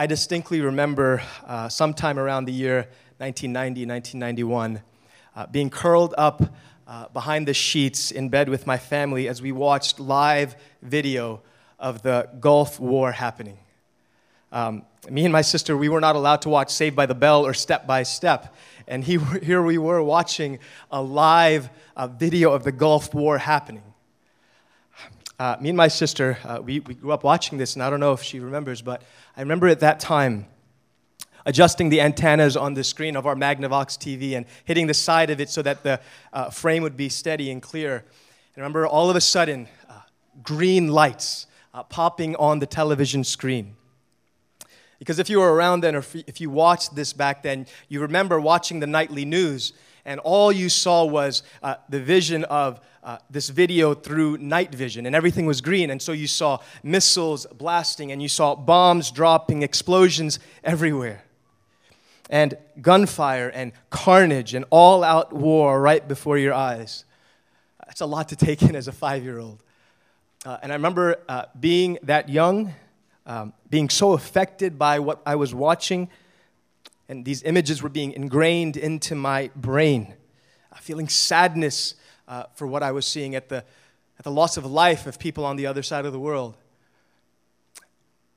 I distinctly remember uh, sometime around the year 1990, 1991, uh, being curled up uh, behind the sheets in bed with my family as we watched live video of the Gulf War happening. Um, me and my sister, we were not allowed to watch Saved by the Bell or Step by Step. And he, here we were watching a live uh, video of the Gulf War happening. Uh, me and my sister, uh, we, we grew up watching this, and I don't know if she remembers, but I remember at that time adjusting the antennas on the screen of our Magnavox TV and hitting the side of it so that the uh, frame would be steady and clear. And I remember all of a sudden, uh, green lights uh, popping on the television screen. Because if you were around then, or if you watched this back then, you remember watching the nightly news, and all you saw was uh, the vision of uh, this video through night vision, and everything was green. And so you saw missiles blasting, and you saw bombs dropping, explosions everywhere, and gunfire and carnage and all out war right before your eyes. That's a lot to take in as a five year old. Uh, and I remember uh, being that young, um, being so affected by what I was watching, and these images were being ingrained into my brain, uh, feeling sadness uh, for what I was seeing at the, at the loss of life of people on the other side of the world.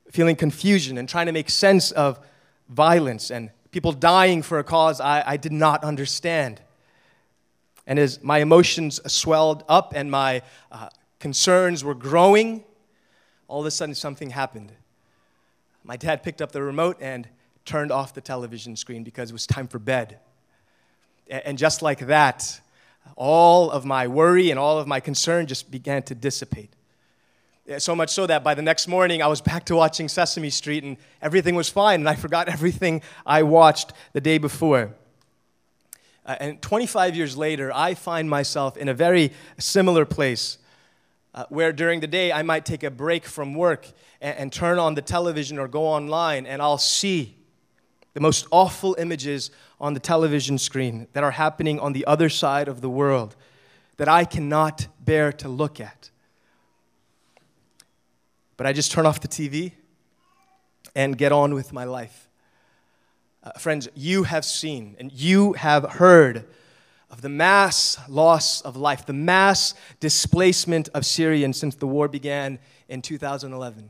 Feeling confusion and trying to make sense of violence and people dying for a cause I, I did not understand. And as my emotions swelled up and my uh, concerns were growing, all of a sudden something happened. My dad picked up the remote and turned off the television screen because it was time for bed. And just like that, all of my worry and all of my concern just began to dissipate. So much so that by the next morning, I was back to watching Sesame Street and everything was fine, and I forgot everything I watched the day before. Uh, and 25 years later, I find myself in a very similar place uh, where during the day I might take a break from work and, and turn on the television or go online, and I'll see the most awful images on the television screen that are happening on the other side of the world that I cannot bear to look at. But I just turn off the TV and get on with my life. Uh, friends, you have seen and you have heard of the mass loss of life, the mass displacement of Syrians since the war began in 2011.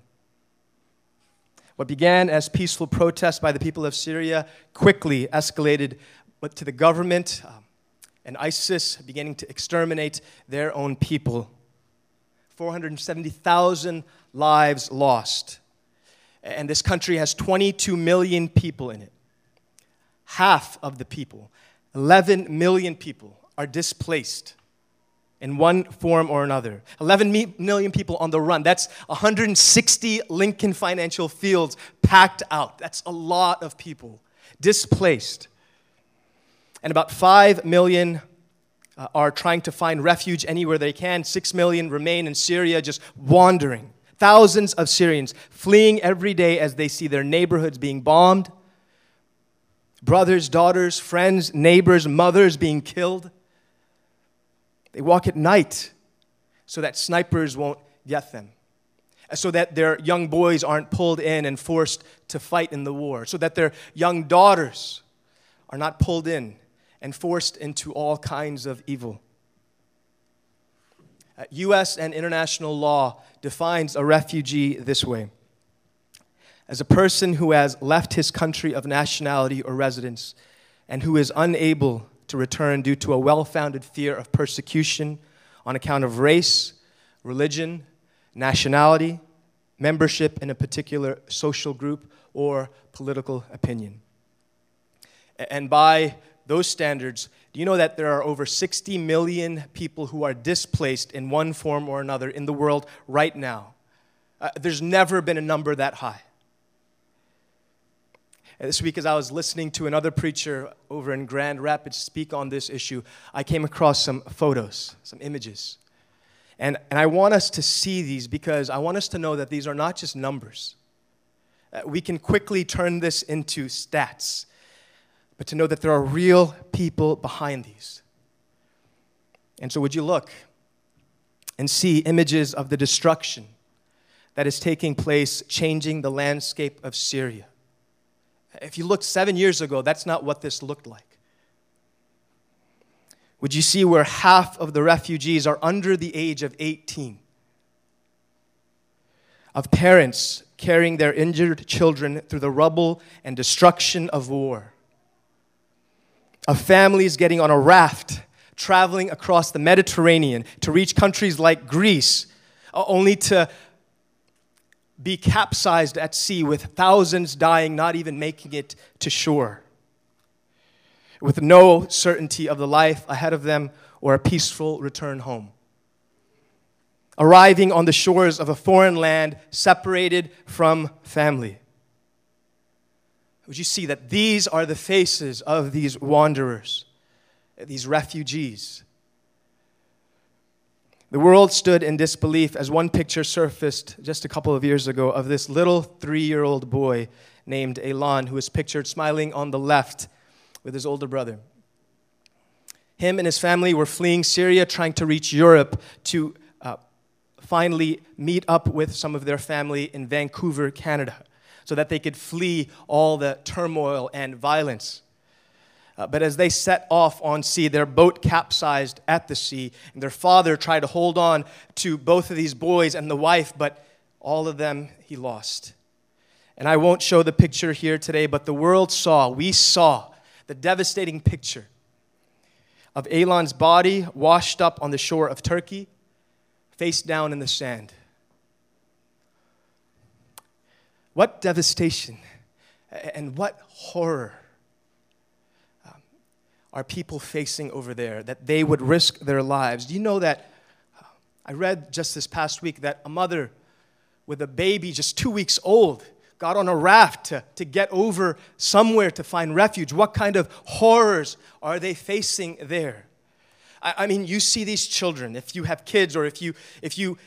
What began as peaceful protests by the people of Syria quickly escalated to the government um, and ISIS beginning to exterminate their own people. 470,000 lives lost. And this country has 22 million people in it. Half of the people, 11 million people, are displaced in one form or another. 11 million people on the run. That's 160 Lincoln Financial Fields packed out. That's a lot of people displaced. And about 5 million uh, are trying to find refuge anywhere they can. 6 million remain in Syria just wandering. Thousands of Syrians fleeing every day as they see their neighborhoods being bombed. Brothers, daughters, friends, neighbors, mothers being killed. They walk at night so that snipers won't get them, so that their young boys aren't pulled in and forced to fight in the war, so that their young daughters are not pulled in and forced into all kinds of evil. Uh, U.S. and international law defines a refugee this way as a person who has left his country of nationality or residence and who is unable to return due to a well founded fear of persecution on account of race, religion, nationality, membership in a particular social group, or political opinion. And by those standards, do you know that there are over 60 million people who are displaced in one form or another in the world right now? Uh, there's never been a number that high. This week, as I was listening to another preacher over in Grand Rapids speak on this issue, I came across some photos, some images. And, and I want us to see these because I want us to know that these are not just numbers. Uh, we can quickly turn this into stats, but to know that there are real people behind these. And so, would you look and see images of the destruction that is taking place, changing the landscape of Syria? If you looked seven years ago, that's not what this looked like. Would you see where half of the refugees are under the age of 18? Of parents carrying their injured children through the rubble and destruction of war. Of families getting on a raft, traveling across the Mediterranean to reach countries like Greece, uh, only to be capsized at sea with thousands dying, not even making it to shore with no certainty of the life ahead of them or a peaceful return home. Arriving on the shores of a foreign land separated from family. Would you see that these are the faces of these wanderers, these refugees? The world stood in disbelief as one picture surfaced just a couple of years ago of this little three year old boy named Elan, who is pictured smiling on the left with his older brother. Him and his family were fleeing Syria, trying to reach Europe to uh, finally meet up with some of their family in Vancouver, Canada, so that they could flee all the turmoil and violence. Uh, but as they set off on sea, their boat capsized at the sea, and their father tried to hold on to both of these boys and the wife, but all of them he lost. And I won't show the picture here today, but the world saw, we saw the devastating picture of Elan's body washed up on the shore of Turkey, face down in the sand. What devastation and what horror are people facing over there that they would risk their lives? Do you know that? Uh, I read just this past week that a mother with a baby just two weeks old got on a raft to, to get over somewhere to find refuge. What kind of horrors are they facing there? I, I mean, you see these children, if you have kids or if you, if you,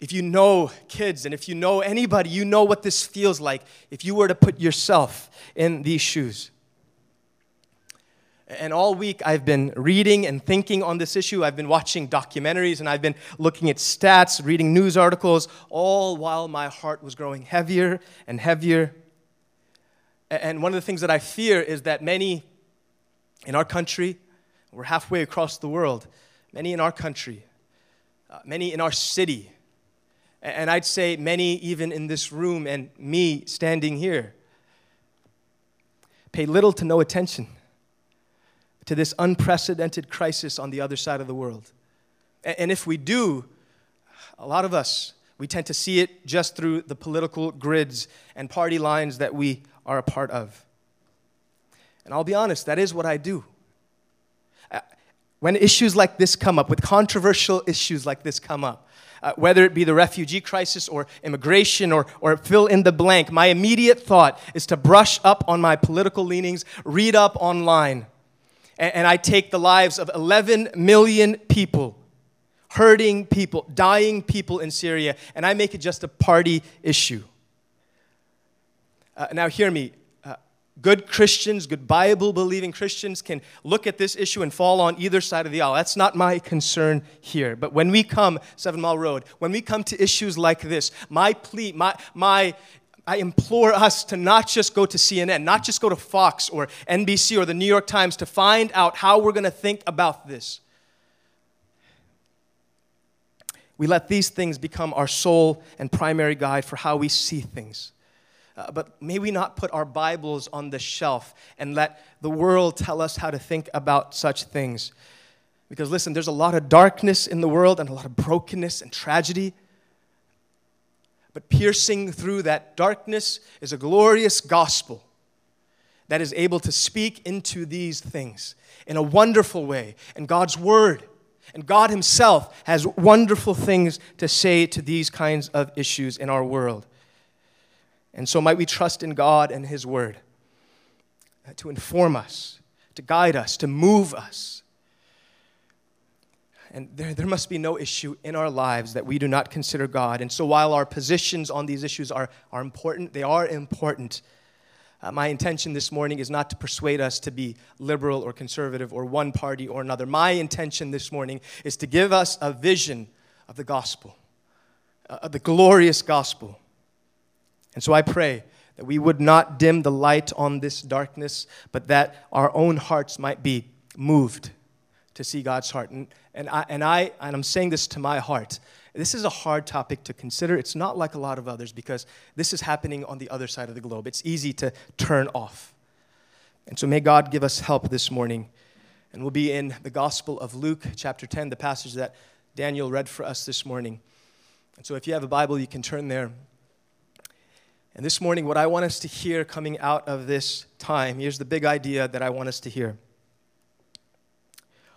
if you know kids and if you know anybody, you know what this feels like if you were to put yourself in these shoes. And all week I've been reading and thinking on this issue. I've been watching documentaries and I've been looking at stats, reading news articles, all while my heart was growing heavier and heavier. And one of the things that I fear is that many in our country, we're halfway across the world, many in our country, uh, many in our city, and I'd say many even in this room and me standing here, pay little to no attention to this unprecedented crisis on the other side of the world. And if we do, a lot of us, we tend to see it just through the political grids and party lines that we are a part of. And I'll be honest, that is what I do. Uh, when issues like this come up, with controversial issues like this come up, uh, whether it be the refugee crisis or immigration or, or fill in the blank, my immediate thought is to brush up on my political leanings, read up online, and I take the lives of 11 million people, hurting people, dying people in Syria, and I make it just a party issue. Uh, now, hear me. Uh, good Christians, good Bible believing Christians can look at this issue and fall on either side of the aisle. That's not my concern here. But when we come, Seven Mile Road, when we come to issues like this, my plea, my, my I implore us to not just go to CNN, not just go to Fox or NBC or the New York Times to find out how we're going to think about this. We let these things become our sole and primary guide for how we see things. Uh, but may we not put our Bibles on the shelf and let the world tell us how to think about such things. Because listen, there's a lot of darkness in the world and a lot of brokenness and tragedy. But piercing through that darkness is a glorious gospel that is able to speak into these things in a wonderful way. And God's Word and God Himself has wonderful things to say to these kinds of issues in our world. And so, might we trust in God and His Word to inform us, to guide us, to move us and there, there must be no issue in our lives that we do not consider God. And so, while our positions on these issues are, are important, they are important. Uh, my intention this morning is not to persuade us to be liberal or conservative or one party or another. My intention this morning is to give us a vision of the gospel, uh, of the glorious gospel. And so I pray that we would not dim the light on this darkness, but that our own hearts might be moved to see God's heart. And, and, I, and, I, and I'm saying this to my heart. This is a hard topic to consider. It's not like a lot of others because this is happening on the other side of the globe. It's easy to turn off. And so may God give us help this morning. And we'll be in the Gospel of Luke, chapter 10, the passage that Daniel read for us this morning. And so if you have a Bible, you can turn there. And this morning, what I want us to hear coming out of this time, here's the big idea that I want us to hear.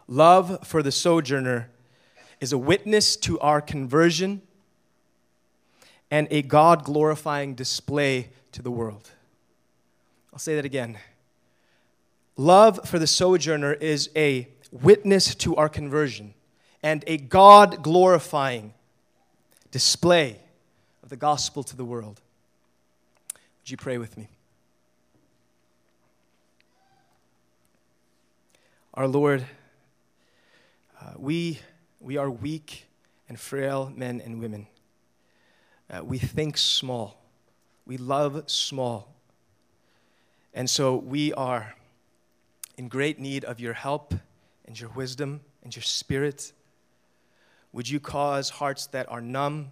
Love for the sojourner is a witness to our conversion and a God glorifying display to the world. I'll say that again. Love for the sojourner is a witness to our conversion and a God glorifying display of the gospel to the world. Would you pray with me? Our Lord, we, we are weak and frail men and women. Uh, we think small. We love small. And so we are in great need of your help and your wisdom and your spirit. Would you cause hearts that are numb,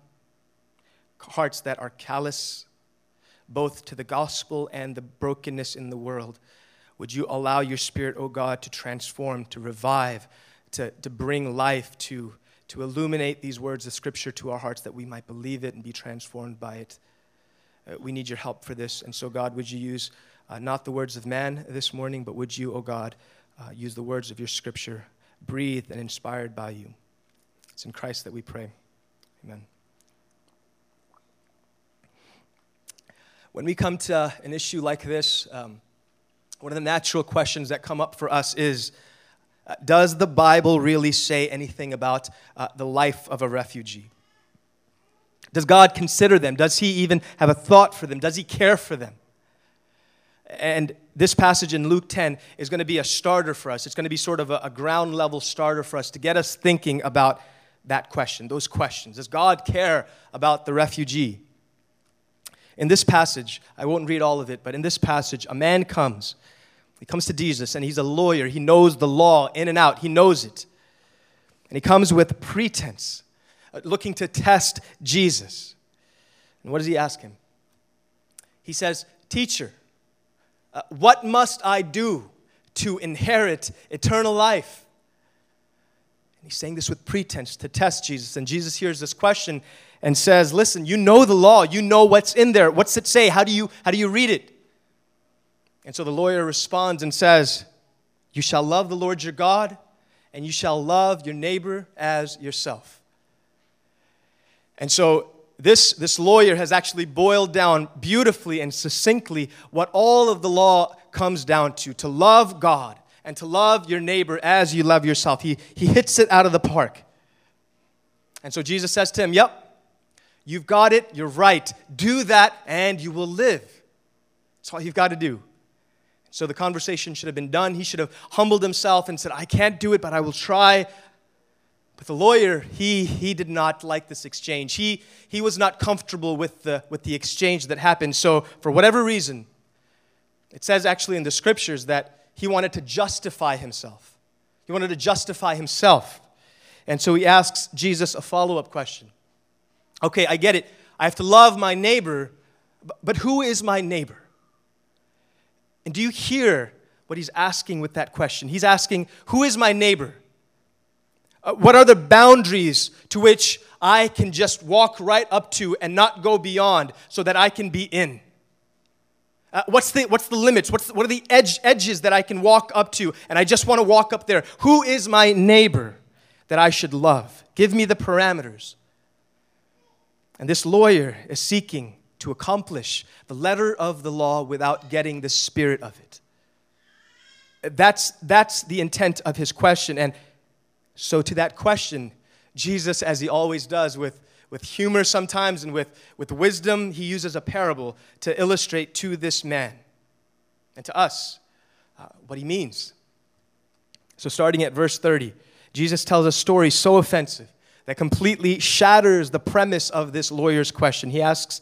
hearts that are callous, both to the gospel and the brokenness in the world? Would you allow your spirit, O oh God, to transform, to revive, to, to bring life, to, to illuminate these words of Scripture to our hearts that we might believe it and be transformed by it? Uh, we need your help for this. And so, God, would you use uh, not the words of man this morning, but would you, O oh God, uh, use the words of your scripture, breathed and inspired by you? It's in Christ that we pray. Amen. When we come to an issue like this, um, one of the natural questions that come up for us is uh, Does the Bible really say anything about uh, the life of a refugee? Does God consider them? Does He even have a thought for them? Does He care for them? And this passage in Luke 10 is going to be a starter for us. It's going to be sort of a, a, ground level starter for us to get us thinking about that question, those questions. Does God care about the refugee? In this passage, I won't read all of it, but in this passage, a man comes. He comes to Jesus, and he's a lawyer. He knows the law in and out, he knows it. And he comes with pretense, uh, looking to test Jesus. And what does he ask him? He says, Teacher, uh, what must I do to inherit eternal life? And he's saying this with pretense to test Jesus. And Jesus hears this question and says, Listen, you know the law, you know what's in there. What's it say? How do you, how do you read it? And so the lawyer responds and says, You shall love the Lord your God, and you shall love your neighbor as yourself. And so this, this lawyer has actually boiled down beautifully and succinctly what all of the law comes down to to love God and to love your neighbor as you love yourself. He, he hits it out of the park. And so Jesus says to him, Yep, you've got it, you're right. Do that and you will live. That's all you've got to do. So the conversation should have been done. He should have humbled himself and said, I can't do it, but I will try. But the lawyer, he, he did not like this exchange. He, he was not comfortable with the, with the exchange that happened. So, for whatever reason, it says actually in the scriptures that he wanted to justify himself. He wanted to justify himself. And so he asks Jesus a follow up question. Okay, I get it. I have to love my neighbor, but who is my neighbor? And do you hear what he's asking with that question? He's asking, Who is my neighbor? Uh, what are the boundaries to which I can just walk right up to and not go beyond so that I can be in? Uh, what's, the, what's the limits? What's the, what are the edge, edges that I can walk up to and I just want to walk up there? Who is my neighbor that I should love? Give me the parameters. And this lawyer is seeking to accomplish the letter of the law without getting the spirit of it. That's, that's the intent of his question. And so, to that question, Jesus, as he always does with, with humor sometimes and with, with wisdom, he uses a parable to illustrate to this man and to us uh, what he means. So, starting at verse 30, Jesus tells a story so offensive that completely shatters the premise of this lawyer's question. He asks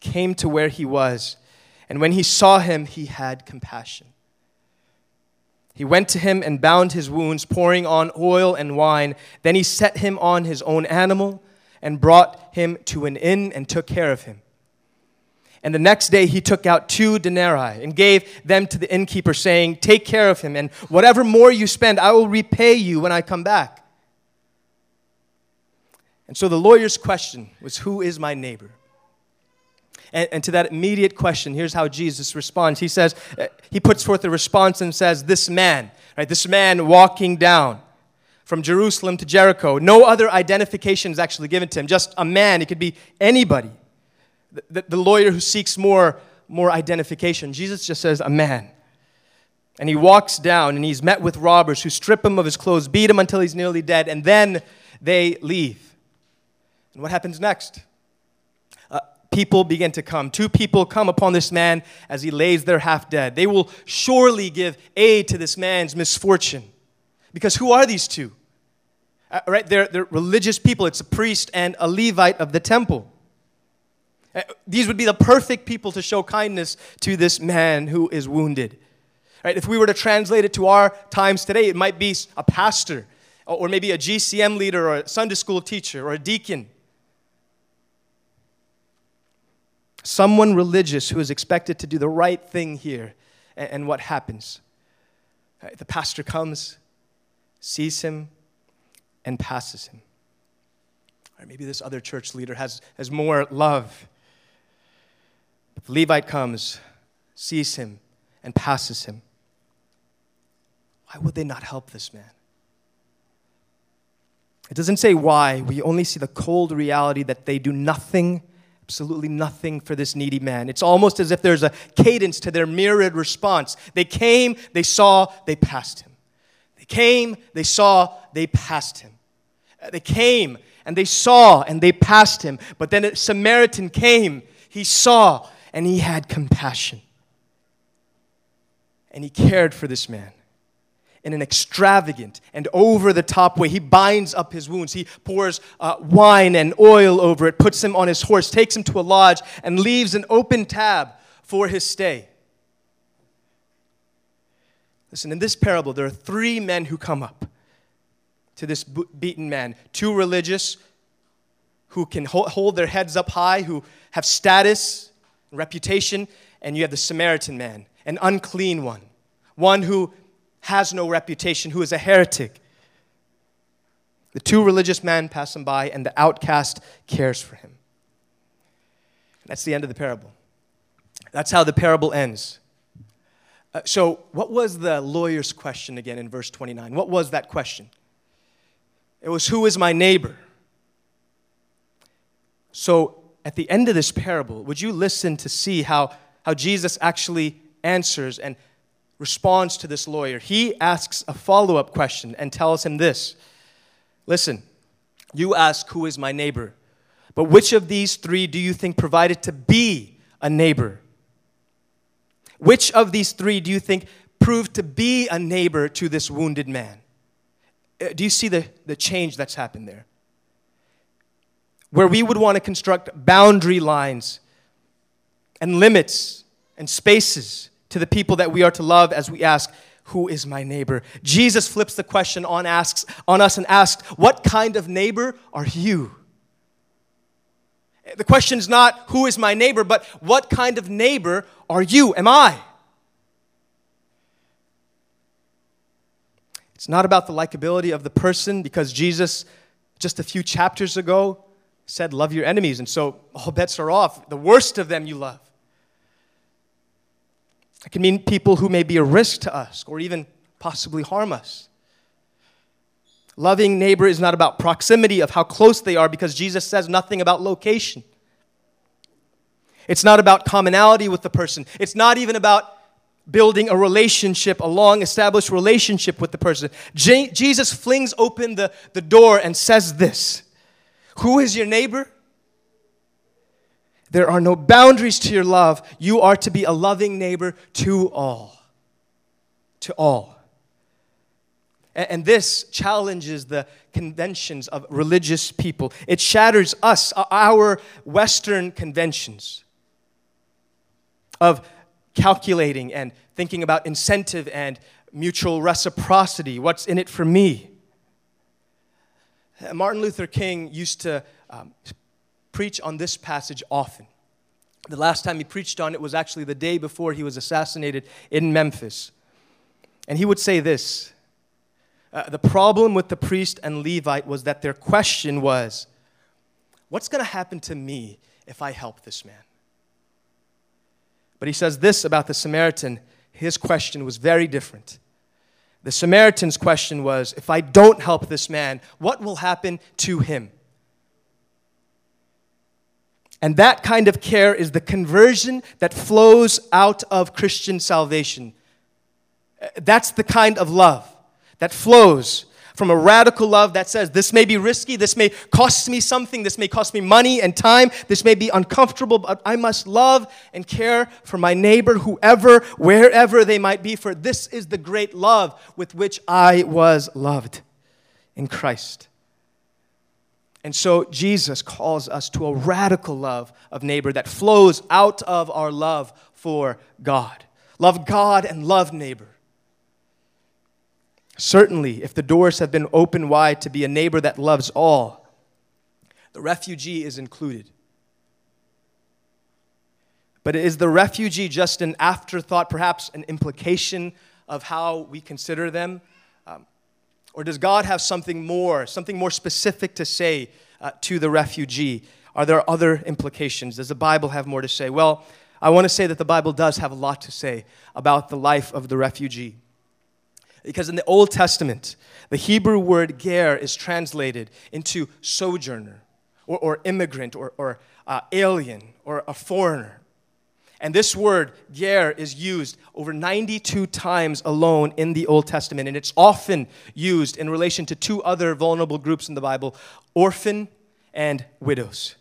came to where he was, and when he saw him, he had compassion. He went to him and bound his wounds, pouring on oil and wine. Then he set him on his own animal and brought him to an inn and took care of him. And the next day he took out two denarii and gave them to the innkeeper, saying, Take care of him, and whatever more you spend, I will repay you when I come back. And so the lawyer's question was, Who is my neighbor? And, and, to that immediate question, here's how Jesus responds. He says, uh, He puts forth a response and says, This man, right, this man walking down from Jerusalem to Jericho. No other identification is actually given to him, just a man. It could be anybody. The, the, the lawyer who seeks more, more identification. Jesus just says, a man. And he walks down and he's met with robbers who strip him of his clothes, beat him until he's nearly dead, and then they leave. And what happens next? People begin to come. Two people come upon this man as he lays there half dead. They will surely give aid to this man's misfortune. Because who are these two? Uh, right? They're, they're religious people. It's a priest and a Levite of the temple. Uh, these would be the perfect people to show kindness to this man who is wounded. Right? If we were to translate it to our times today, it might be a pastor, or maybe a GCM leader, or a Sunday school teacher, or a deacon. Someone religious who is expected to do the right thing here. And, what happens? The pastor comes, sees him, and passes him. Or maybe this other church leader has, has more love. But the Levite comes, sees him, and passes him. Why would they not help this man? It doesn't say why. We only see the cold reality that they do nothing, absolutely nothing for this needy man. It's almost as if there's a cadence to their mirrored response. They came, they saw, they passed him. They came, they saw, they passed him. Uh, they came and they saw and they passed him. But then a Samaritan came, he saw, and he had compassion. And he cared for this man in an extravagant and over the top way. He binds up his wounds. He pours uh, wine and oil over it, puts him on his horse, takes him to a lodge, and leaves an open tab for his stay. Listen, in this parable, there are three men who come up to this beaten man. Two religious who can hold their heads up high, who have status, reputation, and you have the Samaritan man, an unclean one, one who has no reputation, who is a heretic. The two religious men pass him by, and the outcast cares for him. That's the end of the parable. That's how the parable ends. Uh, so, what was the lawyer's question again in verse 29? What was that question? It was, Who is my neighbor? So, at the end of this parable, would you listen to see how, how Jesus actually answers and responds to this lawyer? He asks a follow up question and tells him this Listen, you ask, Who is my neighbor? But which of these three do you think provided to be a neighbor? Which of these three do you think proved to be a neighbor to this wounded man? Uh, do you see the, the change that's happened there? Where we would want to construct boundary lines and limits and spaces to the people that we are to love as we ask, Who is my neighbor? Jesus flips the question on, asks, on us and asks, What kind of neighbor are you? The question is not, Who is my neighbor, but what kind of neighbor are you? Am I? It's not about the likability of the person because Jesus, just a few chapters ago, said, Love your enemies. And so all bets are off. The worst of them you love. It can mean people who may be a risk to us or even possibly harm us. Loving neighbor is not about proximity of how close they are because Jesus says nothing about location. It's not about commonality with the person. It's not even about building a relationship, a long established relationship with the person. Jesus flings open the, the door and says this Who is your neighbor? There are no boundaries to your love. You are to be a loving neighbor to all. To all. And, this challenges the conventions of religious people. It shatters us, our Western conventions of calculating and thinking about incentive and mutual reciprocity. What's in it for me? Martin Luther King used to um, preach on this passage often. The last time he preached on it was actually the day before he was assassinated in Memphis. And he would say this uh, The problem with the priest and Levite was that their question was, What's going to happen to me if I help this man? But he says this about the Samaritan his question was very different. The Samaritan's question was if I don't help this man, what will happen to him? And that kind of care is the conversion that flows out of Christian salvation. That's the kind of love that flows from a radical love that says, This may be risky, this may cost me something, this may cost me money and time, this may be uncomfortable, but I must love and care for my neighbor, whoever, wherever they might be, for this is the great love with which I was loved in Christ. And so Jesus calls us to a radical love of neighbor that flows out of our love for God. Love God and love neighbor. Certainly, if the doors have been opened wide to be a neighbor that loves all, the refugee is included. But is the refugee just an afterthought, perhaps an implication of how we consider them? Or does God have something more, something more specific to say uh, to the refugee? Are there other implications? Does the Bible have more to say? Well, I want to say that the Bible does have a lot to say about the life of the refugee. Because in the Old Testament, the Hebrew word ger is translated into sojourner or, or immigrant or, or uh, alien or a foreigner. And this word, ger, is used over 92 times alone in the Old Testament. And it's often used in relation to two other vulnerable groups in the Bible orphan and widows.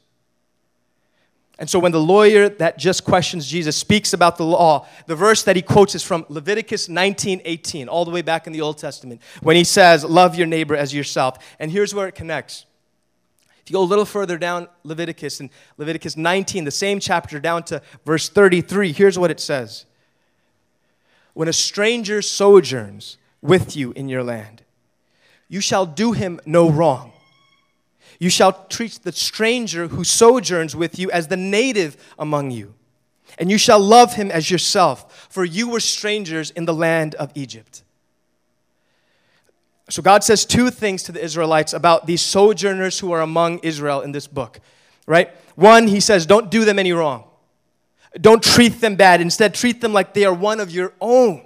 And so when the lawyer that just questions Jesus speaks about the law, the verse that he quotes is from Leviticus 19:18, all the way back in the Old Testament, when he says, "Love your neighbor as yourself." And here's where it connects. If you go a little further down Leviticus, in Leviticus 19, the same chapter, down to verse 33, here's what it says When a stranger sojourns with you in your land, you shall do him no wrong you shall treat the stranger who sojourns with you as the native among you, and you shall love him as yourself, for you were strangers in the land of Egypt. So, God says two things to the Israelites about these sojourners who are among Israel in this book, right? One, He says, don't do them any wrong. Don't treat them bad. Instead, treat them like they are one of your own,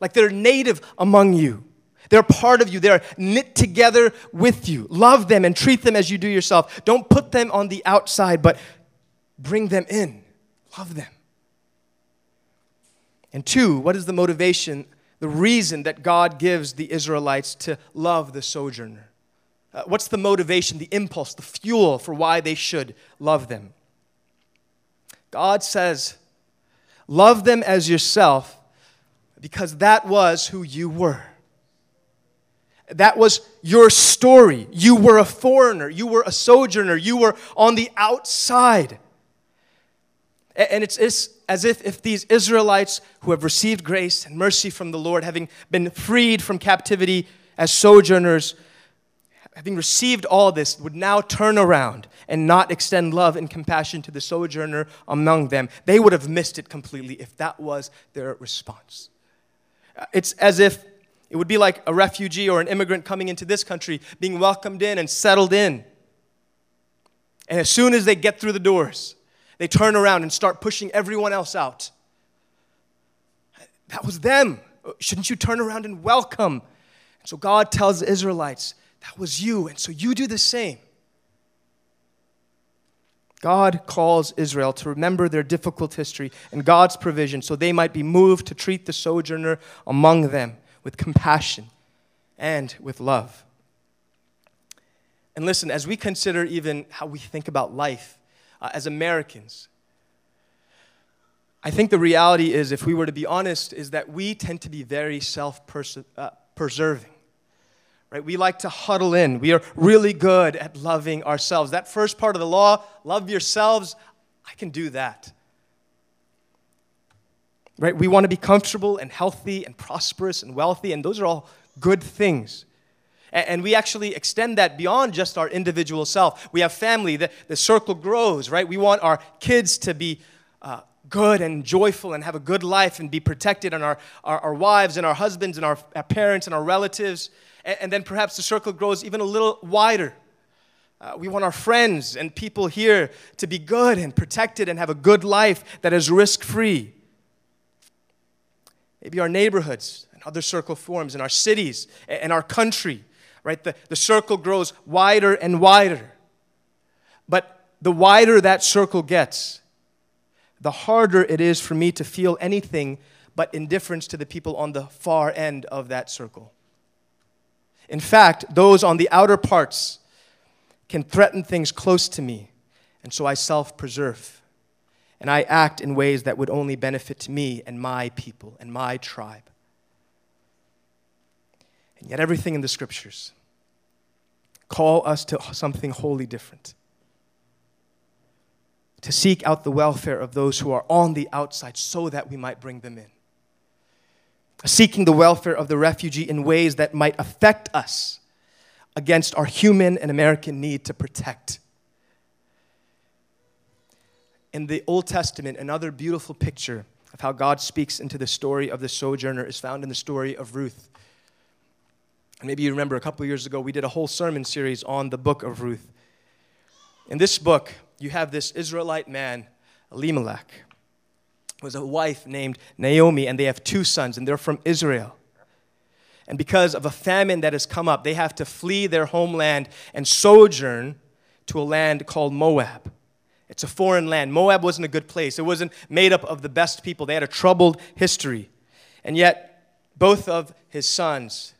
like they're native among you. They're part of you. They're knit together with you. Love them and treat them as you do yourself. Don't put them on the outside, but bring them in. Love them. And two, what is the motivation, the reason that God gives the Israelites to love the sojourner? Uh, what's the motivation, the impulse, the fuel for why they should love them? God says, Love them as yourself because that was who you were. That was your story. You were a foreigner. You were a sojourner. You were on the outside. And it's, it's, as if, if these Israelites who have received grace and mercy from the Lord, having been freed from captivity as sojourners, having received all this, would now turn around and not extend love and compassion to the sojourner among them. They would have missed it completely if that was their response. Uh, it's as if it would be like a refugee or an immigrant coming into this country, being welcomed in and settled in. And as soon as they get through the doors, they turn around and start pushing everyone else out. That was them. Shouldn't you turn around and welcome? And so God tells the Israelites, that was you, and so you do the same. God calls Israel to remember their difficult history and God's provision so they might be moved to treat the sojourner among them with compassion and with love. And listen, as we consider even how we think about life uh, as Americans, I think the reality is, if we were to be honest, is that we tend to be very self uh, preserving. Right? We like to huddle in. We are really good at loving ourselves. That first part of the law, love yourselves, I can do that. Right? We want to be comfortable and healthy and prosperous and wealthy, and those are all good things. And we actually extend that beyond just our individual self. We have family, the, the circle grows, right? We want our kids to be uh, good and joyful and have a good life and be protected, and our, our, our wives and our husbands and our, our, parents and our relatives. And, and, then perhaps the circle grows even a little wider. Uh, we want our friends and people here to be good and protected and have a good life that is risk free. Maybe our neighborhoods and other circle forms in our cities and our country right? The, the circle grows wider and wider. But the wider that circle gets, the harder it is for me to feel anything but indifference to the people on the far end of that circle. In fact, those on the outer parts can threaten things close to me, and so I self preserve. And I act in ways that would only benefit me and my people and my tribe. Yet, everything in the scriptures call us to something wholly different. To seek out the welfare of those who are on the outside so that we might bring them in. Seeking the welfare of the refugee in ways that might affect us against our human and American need to protect. In the Old Testament, another beautiful picture of how God speaks into the story of the sojourner is found in the story of Ruth. Maybe you remember a couple years ago, we did a whole sermon series on the book of Ruth. In this book, you have this Israelite man, Elimelech, was a wife named Naomi, and they have two sons, and they're from Israel. And because of a famine that has come up, they have to flee their homeland and sojourn to a land called Moab. It's a foreign land. Moab wasn't a good place, it wasn't made up of the best people. They had a troubled history. And yet, both of his sons,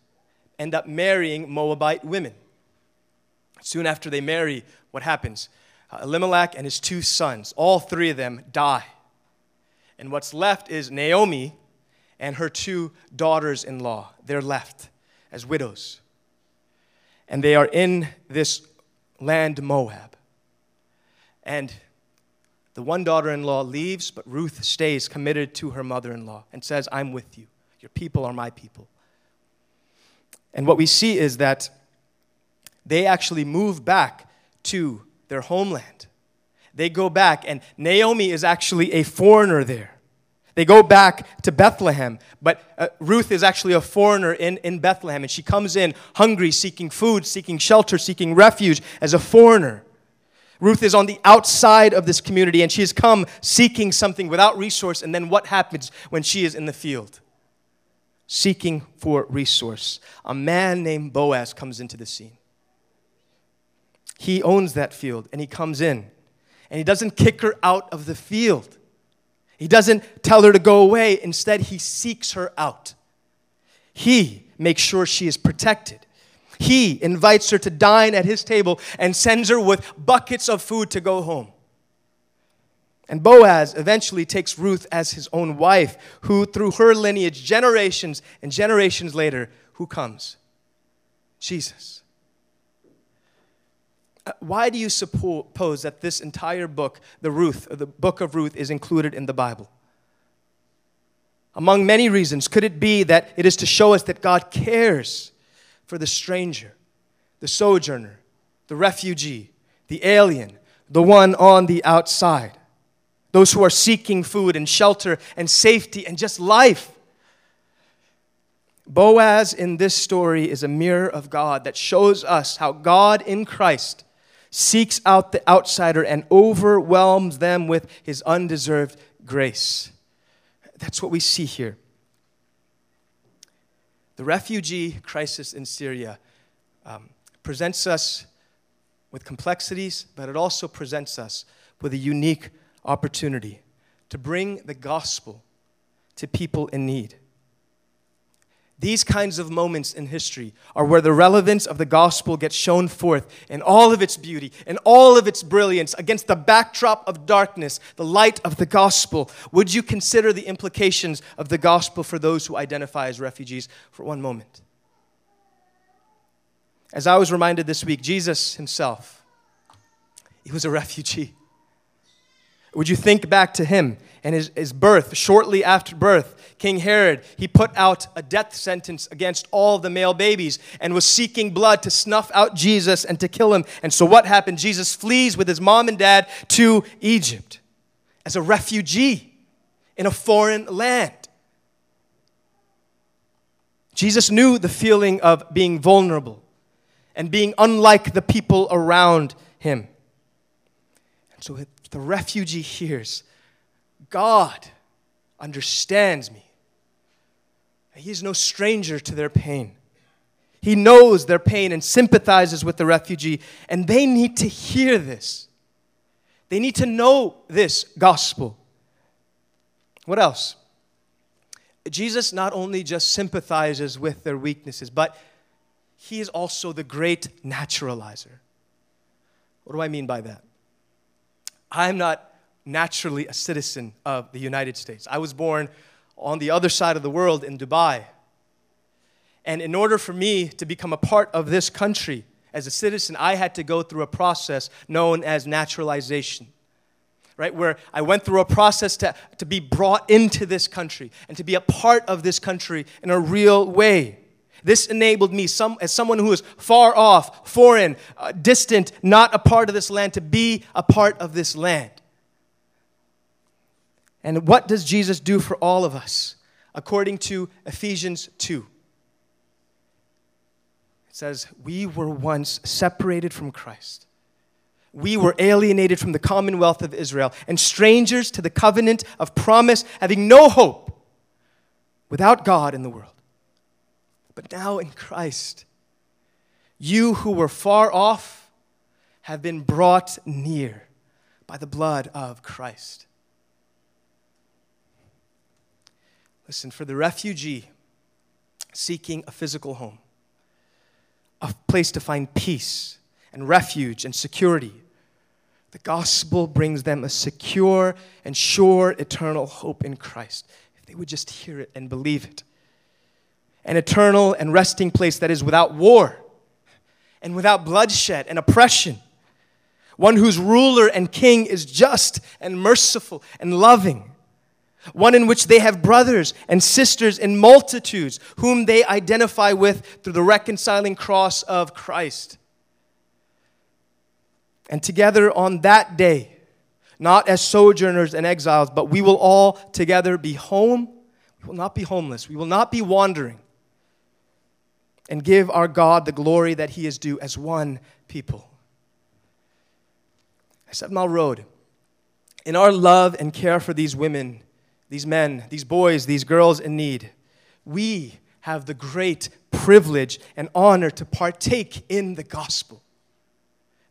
end up marrying Moabite women. Soon after they marry, what happens? Uh, Elimelech and his two sons, all three of them die. And what's left is Naomi and her two daughters in law. They're left as widows. And they are in this land, Moab. And the one daughter in law leaves, but Ruth stays committed to her mother in law and says, I'm with you. Your people are my people. And what we see is that they actually move back to their homeland. They go back, and Naomi is actually a foreigner there. They go back to Bethlehem, but uh, Ruth is actually a foreigner in, in Bethlehem, and she comes in hungry, seeking food, seeking shelter, seeking refuge as a foreigner. Ruth is on the outside of this community, and she has come seeking something without resource, and then what happens when she is in the field? Seeking for resource. A man named Boaz comes into the scene. He owns that field and he comes in and he doesn't kick her out of the field. He doesn't tell her to go away. Instead, he seeks her out. He makes sure she is protected. He invites her to dine at his table and sends her with buckets of food to go home. And Boaz eventually takes Ruth as his own wife, who, through her lineage, generations and generations later, who comes? Jesus. Uh, why do you suppose that this entire book, the Ruth, the book of Ruth, is included in the Bible? Among many reasons, could it be that it is to show us that God cares for the stranger, the sojourner, the refugee, the alien, the one on the outside? Those who are seeking food and shelter and safety and just life. Boaz in this story is a mirror of God that shows us how God in Christ seeks out the outsider and overwhelms them with his undeserved grace. That's what we see here. The refugee crisis in Syria um, presents us with complexities, but it also presents us with a unique opportunity to bring the gospel to people in need. These kinds of moments in history are where the relevance of the gospel gets shown forth in all of its beauty, in all of its brilliance, against the backdrop of darkness, the light of the gospel. Would you consider the implications of the gospel for those who identify as refugees for one moment? As I was reminded this week, Jesus himself, he was a refugee. Would you think back to him and his, his birth? Shortly after birth, King Herod, he put out a death sentence against all the male babies and was seeking blood to snuff out Jesus and to kill him. And so what happened? Jesus flees with his mom and dad to Egypt as a refugee in a foreign land. Jesus knew the feeling of being vulnerable and being unlike the people around him. So the refugee hears, God understands me. He is no stranger to their pain. He knows their pain and sympathizes with the refugee, and they need to hear this. They need to know this gospel. What else? Jesus not only just sympathizes with their weaknesses, but he is also the great naturalizer. What do I mean by that? I'm not naturally a citizen of the United States. I was born on the other side of the world in Dubai. And in order for me to become a part of this country as a citizen, I had to go through a process known as naturalization. Right, where I went through a process to, to be brought into this country and to be a part of this country in a real way. This enabled me, some, as someone who is far off, foreign, uh, distant, not a part of this land, to be a part of this land. And what does Jesus do for all of us? According to Ephesians 2, it says, We were once separated from Christ. We were alienated from the commonwealth of Israel and strangers to the covenant of promise, having no hope without God in the world. But now in Christ, you who were far off have been brought near by the blood of Christ. Listen, for the refugee seeking a physical home, a place to find peace and refuge and security, the gospel brings them a secure and sure eternal hope in Christ. If they would just hear it and believe it an eternal and resting place that is without war and without bloodshed and oppression. One whose ruler and king is just and merciful and loving. One in which they have brothers and sisters in multitudes whom they identify with through the reconciling cross of Christ. And together on that day, not as sojourners and exiles, but we will all together be home. We will not be homeless. We will not be wandering and give our God the glory that He is due as one people. Seven Mile Road, in our love and care for these women, these men, these boys, these girls in need, we have the great privilege and honor to partake in the gospel.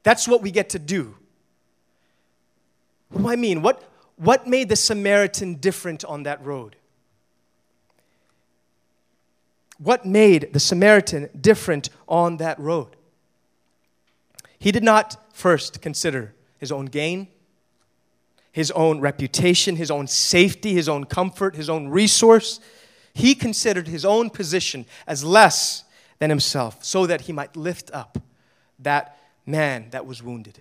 That's what we get to do. What do I mean? What, what made the Samaritan different on that road? What made the Samaritan different on that road? He did not first consider his own gain, his own reputation, his own safety, his own comfort, his own resource. He considered his own position as less than himself so that he might lift up that man that was wounded.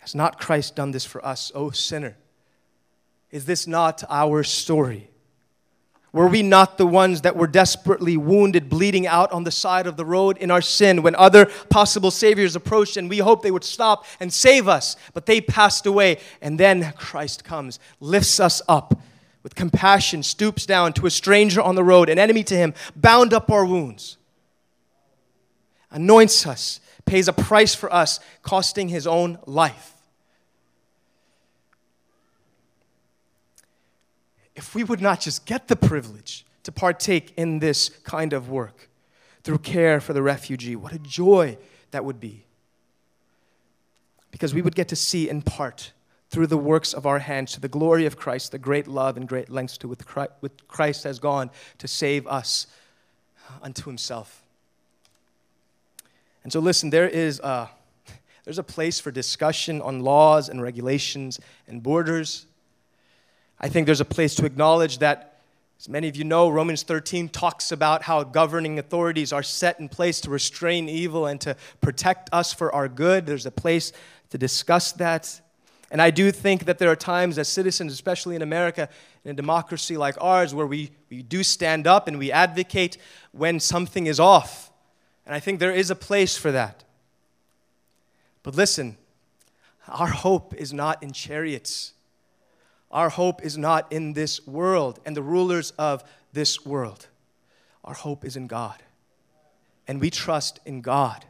Has not Christ done this for us, O sinner? Is this not our story? Were we not the ones that were desperately wounded, bleeding out on the side of the road in our sin when other possible saviors approached and we hoped they would stop and save us, but they passed away? And then Christ comes, lifts us up with compassion, stoops down to a stranger on the road, an enemy to him, bound up our wounds, anoints us, pays a price for us, costing his own life. If we would not just get the privilege to partake in this kind of work through care for the refugee, what a joy that would be. because we would get to see in part through the works of our hands to the glory of Christ, the great love and great lengths to which Christ has gone to save us unto himself. And so, listen, there is a, there's a place for discussion on laws and regulations and borders. I think there's a place to acknowledge that as many of you know, Romans 13 talks about how governing authorities are set in place to restrain evil and to protect us for our good. There's a place to discuss that. And I do think that there are times as citizens, especially in America, in a democracy like ours, where we, we do stand up and we advocate when something is off. And I think there is a place for that. But listen, our hope is not in chariots our hope is not in this world and the rulers of this world. Our hope is in God. And we trust in God.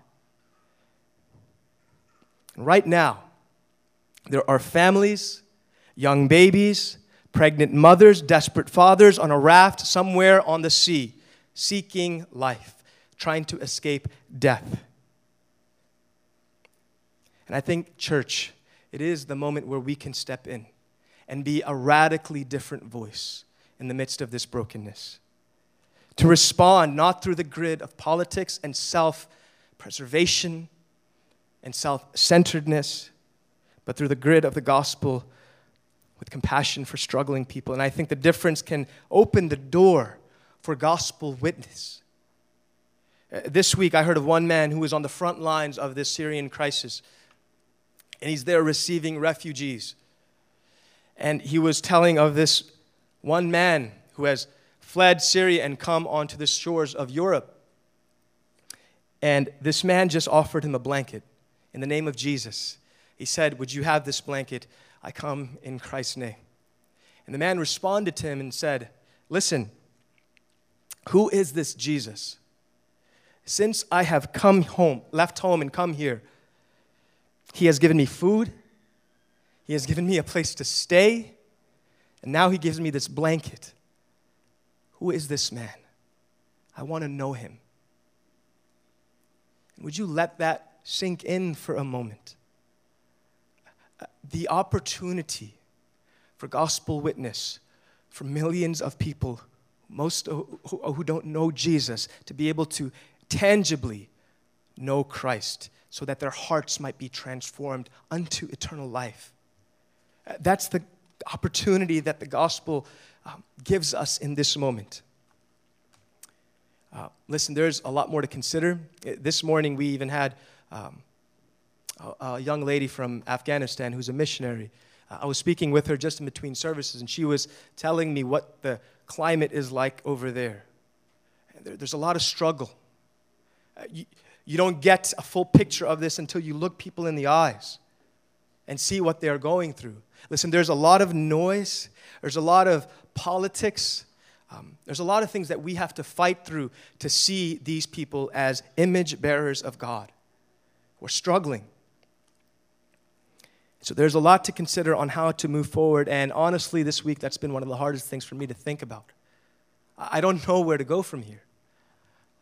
Right now, there are families, young babies, pregnant mothers, desperate fathers on a raft somewhere on the sea, seeking life, trying to escape death. And I think, church, it is the moment where we can step in and be a radically different voice in the midst of this brokenness. To respond not through the grid of politics and self preservation and self centeredness, but through the grid of the gospel with compassion for struggling people. And I think the difference can open the door for gospel witness. Uh, this week, I heard of one man who was on the front lines of this Syrian crisis, and he's there receiving refugees and he was telling of this one man who has fled Syria and come onto the shores of Europe. And this man just offered him a blanket in the name of Jesus. He said, Would you have this blanket? I come in Christ's name. And the man responded to him and said, Listen, who is this Jesus? Since I have come home, left home, and come here, he has given me food, he has given me a place to stay, and now He gives me this blanket. Who is this man? I want to know him. Would you let that sink in for a moment? Uh, the opportunity for gospel witness for millions of people, most who, uh, who don't know Jesus, to be able to tangibly know Christ so that their hearts might be transformed unto eternal life. That's the opportunity that the gospel um, gives us in this moment. Uh, listen, there's a lot more to consider. This morning, we even had um, a, a, young lady from Afghanistan who's a missionary. Uh, I was speaking with her just in between services, and she was telling me what the climate is like over there. there there's a lot of struggle. Uh, you, you don't get a full picture of this until you look people in the eyes and see what they're going through. Listen, there's a lot of noise, there's a lot of politics, um, there's a lot of things that we have to fight through to see these people as image bearers of God. We're struggling. So there's a lot to consider on how to move forward. And honestly, this week, that's been one of the hardest things for me to think about. I don't know where to go from here.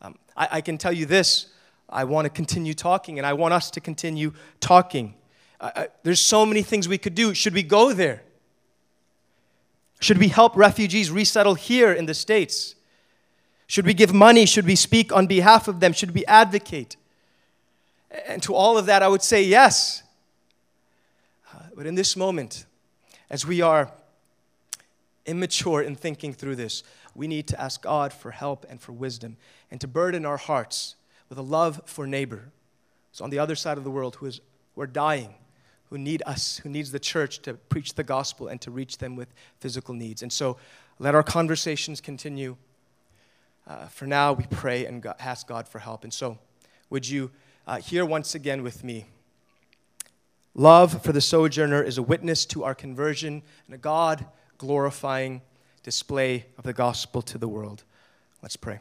Um, I, I can tell you this I want to continue talking, and I want us to continue talking. There's so many things we could do. Should we go there? Should we help refugees resettle here in the States? Should we give money? Should we speak on behalf of them? Should we advocate? And to all of that, I would say yes. Uh, but in this moment, as we are immature in thinking through this, we need to ask God for help and for wisdom and to burden our hearts with a love for neighbor. So on the other side of the world who is who are dying who need us, who needs the church to preach the gospel and to reach them with physical needs. And so let our conversations continue. Uh, for now, we pray and ask God for help. And so, would you uh, hear once again with me? Love for the sojourner is a witness to our conversion and a God glorifying display of the gospel to the world. Let's pray.